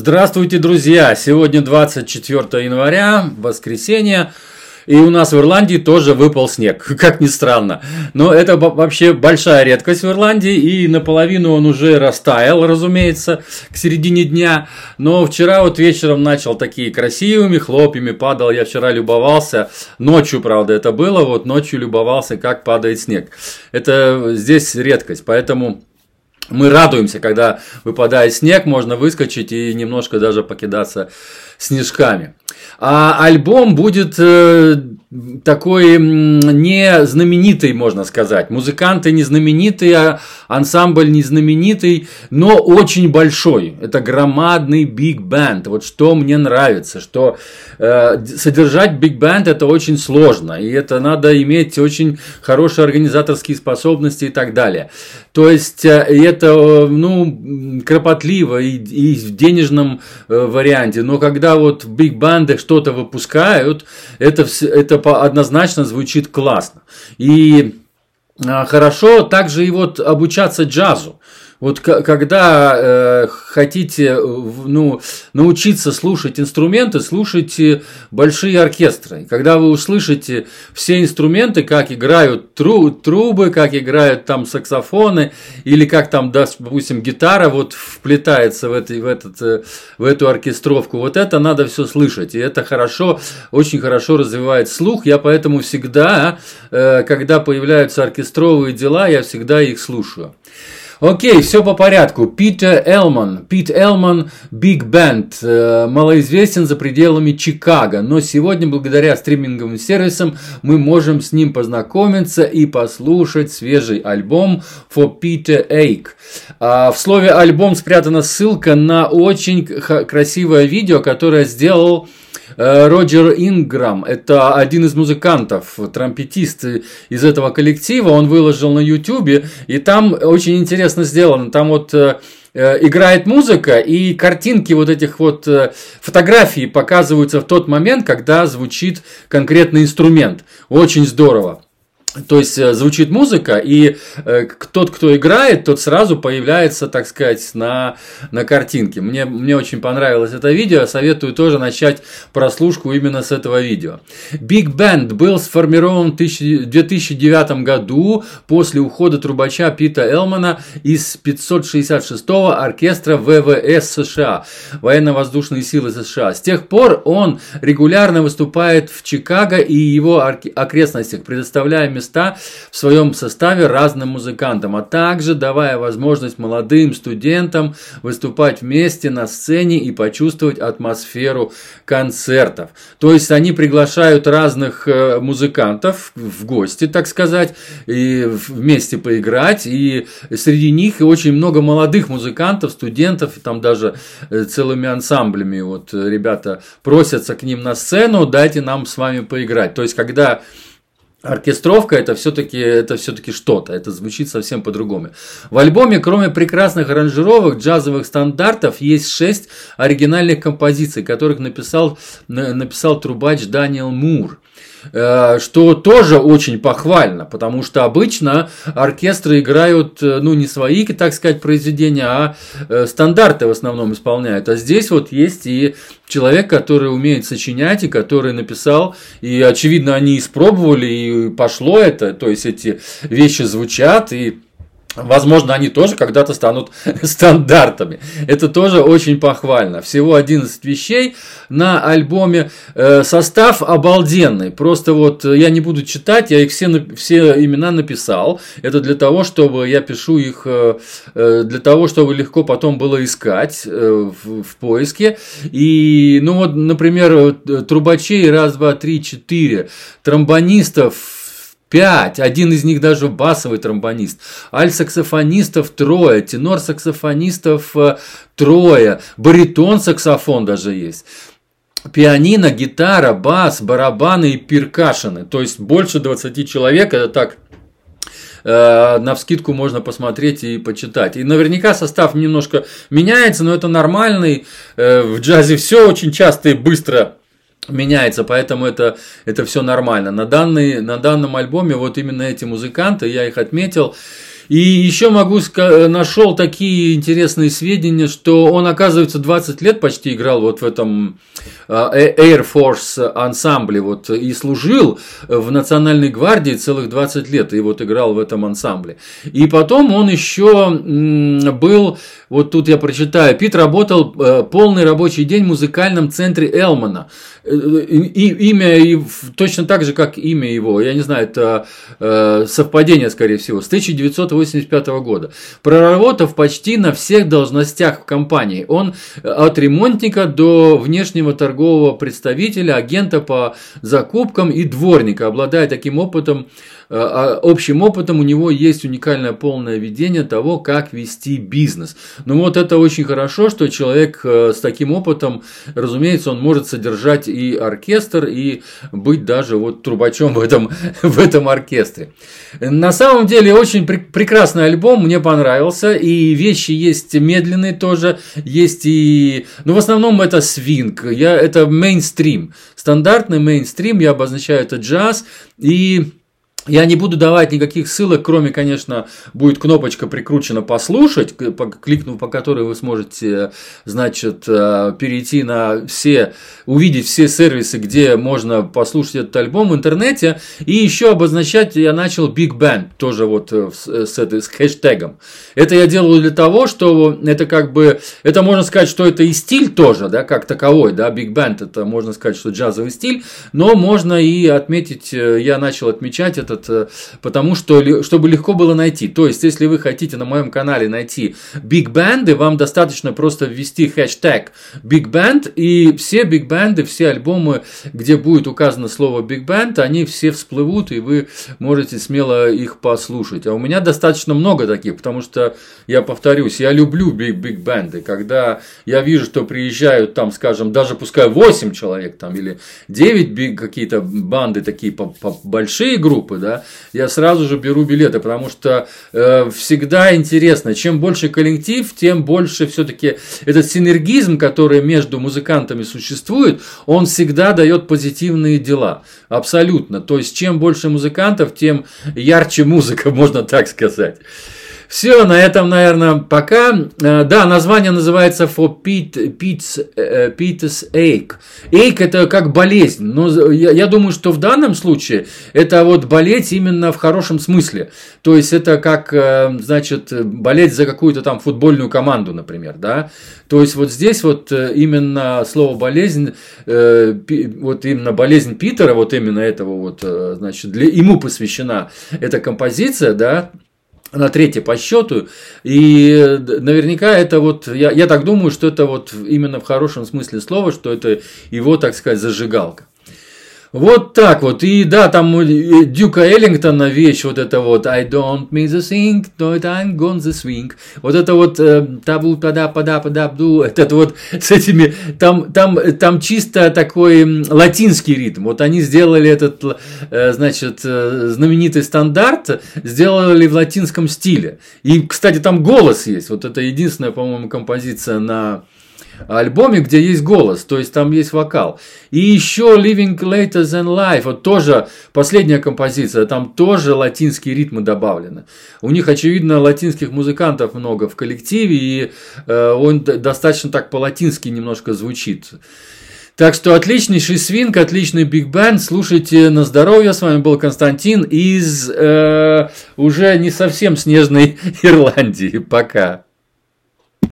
Здравствуйте, друзья! Сегодня 24 января, воскресенье. И у нас в Ирландии тоже выпал снег, как ни странно. Но это вообще большая редкость в Ирландии, и наполовину он уже растаял, разумеется, к середине дня. Но вчера вот вечером начал такие красивыми хлопьями падал. Я вчера любовался, ночью, правда, это было, вот ночью любовался, как падает снег. Это здесь редкость, поэтому мы радуемся, когда выпадает снег, можно выскочить и немножко даже покидаться снежками. А альбом будет э, такой не знаменитый, можно сказать. Музыканты не знаменитые, а ансамбль не знаменитый, но очень большой. Это громадный биг бенд. Вот что мне нравится, что э, содержать биг бенд это очень сложно. И это надо иметь очень хорошие организаторские способности и так далее. То есть э, это э, ну, кропотливо и, и в денежном э, варианте. Но когда вот биг банды что-то выпускают, это, это однозначно звучит классно. И а, хорошо также и вот обучаться джазу. Вот когда э, хотите ну, научиться слушать инструменты, слушайте большие оркестры. Когда вы услышите все инструменты, как играют тру трубы, как играют там саксофоны, или как там, допустим, гитара вот вплетается в, это, в, этот, э, в эту оркестровку, вот это надо все слышать. И это хорошо, очень хорошо развивает слух. Я поэтому всегда, э, когда появляются оркестровые дела, я всегда их слушаю. Окей, все по порядку. Питер Элман. Пит Элман, Биг Бенд. Э, малоизвестен за пределами Чикаго. Но сегодня, благодаря стриминговым сервисам, мы можем с ним познакомиться и послушать свежий альбом For Peter Ake. А, в слове альбом спрятана ссылка на очень красивое видео, которое сделал Роджер Инграм, это один из музыкантов, трампетист из этого коллектива, он выложил на YouTube, и там очень интересно сделано, там вот э, э, играет музыка, и картинки вот этих вот фотографий показываются в тот момент, когда звучит конкретный инструмент. Очень здорово. То есть э, звучит музыка, и э, тот, кто играет, тот сразу появляется, так сказать, на, на картинке. Мне, мне очень понравилось это видео, советую тоже начать прослушку именно с этого видео. Big Band был сформирован в 2009 году после ухода трубача Пита Элмана из 566-го оркестра ВВС США, Военно-воздушные силы США. С тех пор он регулярно выступает в Чикаго и его окрестностях, предоставляя места в своем составе разным музыкантам, а также давая возможность молодым студентам выступать вместе на сцене и почувствовать атмосферу концертов. То есть они приглашают разных э, музыкантов в гости, так сказать, и вместе поиграть, и среди них очень много молодых музыкантов, студентов, там даже э, целыми ансамблями вот ребята просятся к ним на сцену, дайте нам с вами поиграть. То есть, когда Оркестровка это все-таки это все-таки что-то, это звучит совсем по-другому. В альбоме, кроме прекрасных аранжировок, джазовых стандартов, есть шесть оригинальных композиций, которых написал, написал трубач Даниэл Мур. Э, что тоже очень похвально, потому что обычно оркестры играют, э, ну, не свои, так сказать, произведения, а э, стандарты в основном исполняют. А здесь вот есть и человек, который умеет сочинять, и который написал, и, очевидно, они испробовали, и пошло это, то есть эти вещи звучат, и Возможно, они тоже когда-то станут стандартами. Это тоже очень похвально. Всего 11 вещей на альбоме. Э, состав обалденный. Просто вот э, я не буду читать, я их все, все имена написал. Это для того, чтобы я пишу их, э, для того, чтобы легко потом было искать в, в поиске. И, ну вот, например, трубачей раз, два, три, четыре, тромбонистов Пять. Один из них даже басовый тромбонист. Аль-саксофонистов трое. Тенор-саксофонистов э, трое. Баритон-саксофон даже есть. Пианино, гитара, бас, барабаны и перкашины. То есть больше 20 человек. Это так э, на вскидку можно посмотреть и почитать. И наверняка состав немножко меняется, но это нормальный. Э, в джазе все очень часто и быстро меняется, поэтому это, это все нормально. На, данный, на данном альбоме вот именно эти музыканты, я их отметил, И еще могу нашел такие интересные сведения, что он, оказывается, 20 лет почти играл вот в этом а, э, Air Force ансамбле вот, и служил в Национальной гвардии целых 20 лет, и вот играл в этом ансамбле. И потом он еще был, вот тут я прочитаю, Пит работал э, полный рабочий день в музыкальном центре Элмана. Э, и, имя и, точно так же, как имя его, я не знаю, это э, совпадение, скорее всего, с 1985 года. Проработав почти на всех должностях в компании, он от ремонтника до внешнего торгового представителя, агента по закупкам и дворника, обладая таким опытом, а общим опытом у него есть уникальное полное видение того, как вести бизнес. Ну вот это очень хорошо, что человек э, с таким опытом, разумеется, он может содержать и оркестр, и быть даже вот трубачом в этом, в этом оркестре. На самом деле очень пр прекрасный альбом, мне понравился, и вещи есть медленные тоже, есть и... Ну, в основном это свинг, я, это мейнстрим, стандартный мейнстрим, я обозначаю это джаз, и я не буду давать никаких ссылок, кроме, конечно, будет кнопочка прикручена «Послушать», кликнув по которой вы сможете, значит, э, перейти на все, увидеть все сервисы, где можно послушать этот альбом в интернете. И еще обозначать я начал Big Band, тоже вот э, с, этой, с хэштегом. Это я делаю для того, что это как бы, это можно сказать, что это и стиль тоже, да, как таковой, да, Big Band, это можно сказать, что джазовый стиль, но можно и отметить, э, я начал отмечать это этот, э, потому что, чтобы легко было найти. То есть, если вы хотите на моем канале найти Big Band, вам достаточно просто ввести хэштег Big Band, и все Big Band, все альбомы, где будет указано слово Big Band, они все всплывут, и вы можете смело их послушать. А у меня достаточно много таких, потому что, я повторюсь, я люблю Big, Big Band, когда я вижу, что приезжают там, скажем, даже пускай 8 человек там, или 9 какие-то банды такие большие группы, да, да, я сразу же беру билеты, потому что э, всегда интересно, чем больше коллектив, тем больше все-таки этот синергизм, который между музыкантами существует, он всегда дает позитивные дела. Абсолютно. То есть, чем больше музыкантов, тем ярче музыка, можно так сказать. Все, на этом, наверное, пока. Э, да, название называется For Pete, Pete's, uh, Pete's Ache. Ache это как болезнь. Но я, я думаю, что в данном случае это вот болеть именно в хорошем смысле. То есть это как, э, значит, болеть за какую-то там футбольную команду, например, да. То есть вот здесь вот именно слово болезнь, вот именно болезнь Питера, вот именно этого вот, значит, для, ему посвящена эта композиция, да, на третье по счету. И наверняка это вот, я, я так думаю, что это вот именно в хорошем смысле слова, что это его, так сказать, зажигалка. Вот так вот. И да, там Дюка Эллингтона вещь вот это вот I don't miss a thing, no I'm gone the swing. Вот это вот э, табу пада пада пада бду. Это вот с этими там там там чисто такой латинский ритм. Вот они сделали этот э, значит э, знаменитый стандарт, сделали в латинском стиле. И кстати там голос есть. Вот это единственная, по-моему, композиция на альбоме, где есть голос, то есть там есть вокал. И еще Living Later Than Life, вот тоже последняя композиция, там тоже латинские ритмы добавлены. У них, очевидно, латинских музыкантов много в коллективе, и э, он достаточно так по-латински немножко звучит. Так что отличнейший свинг, отличный биг бенд. Слушайте на здоровье. С вами был Константин из э, уже не совсем снежной Ирландии. Пока.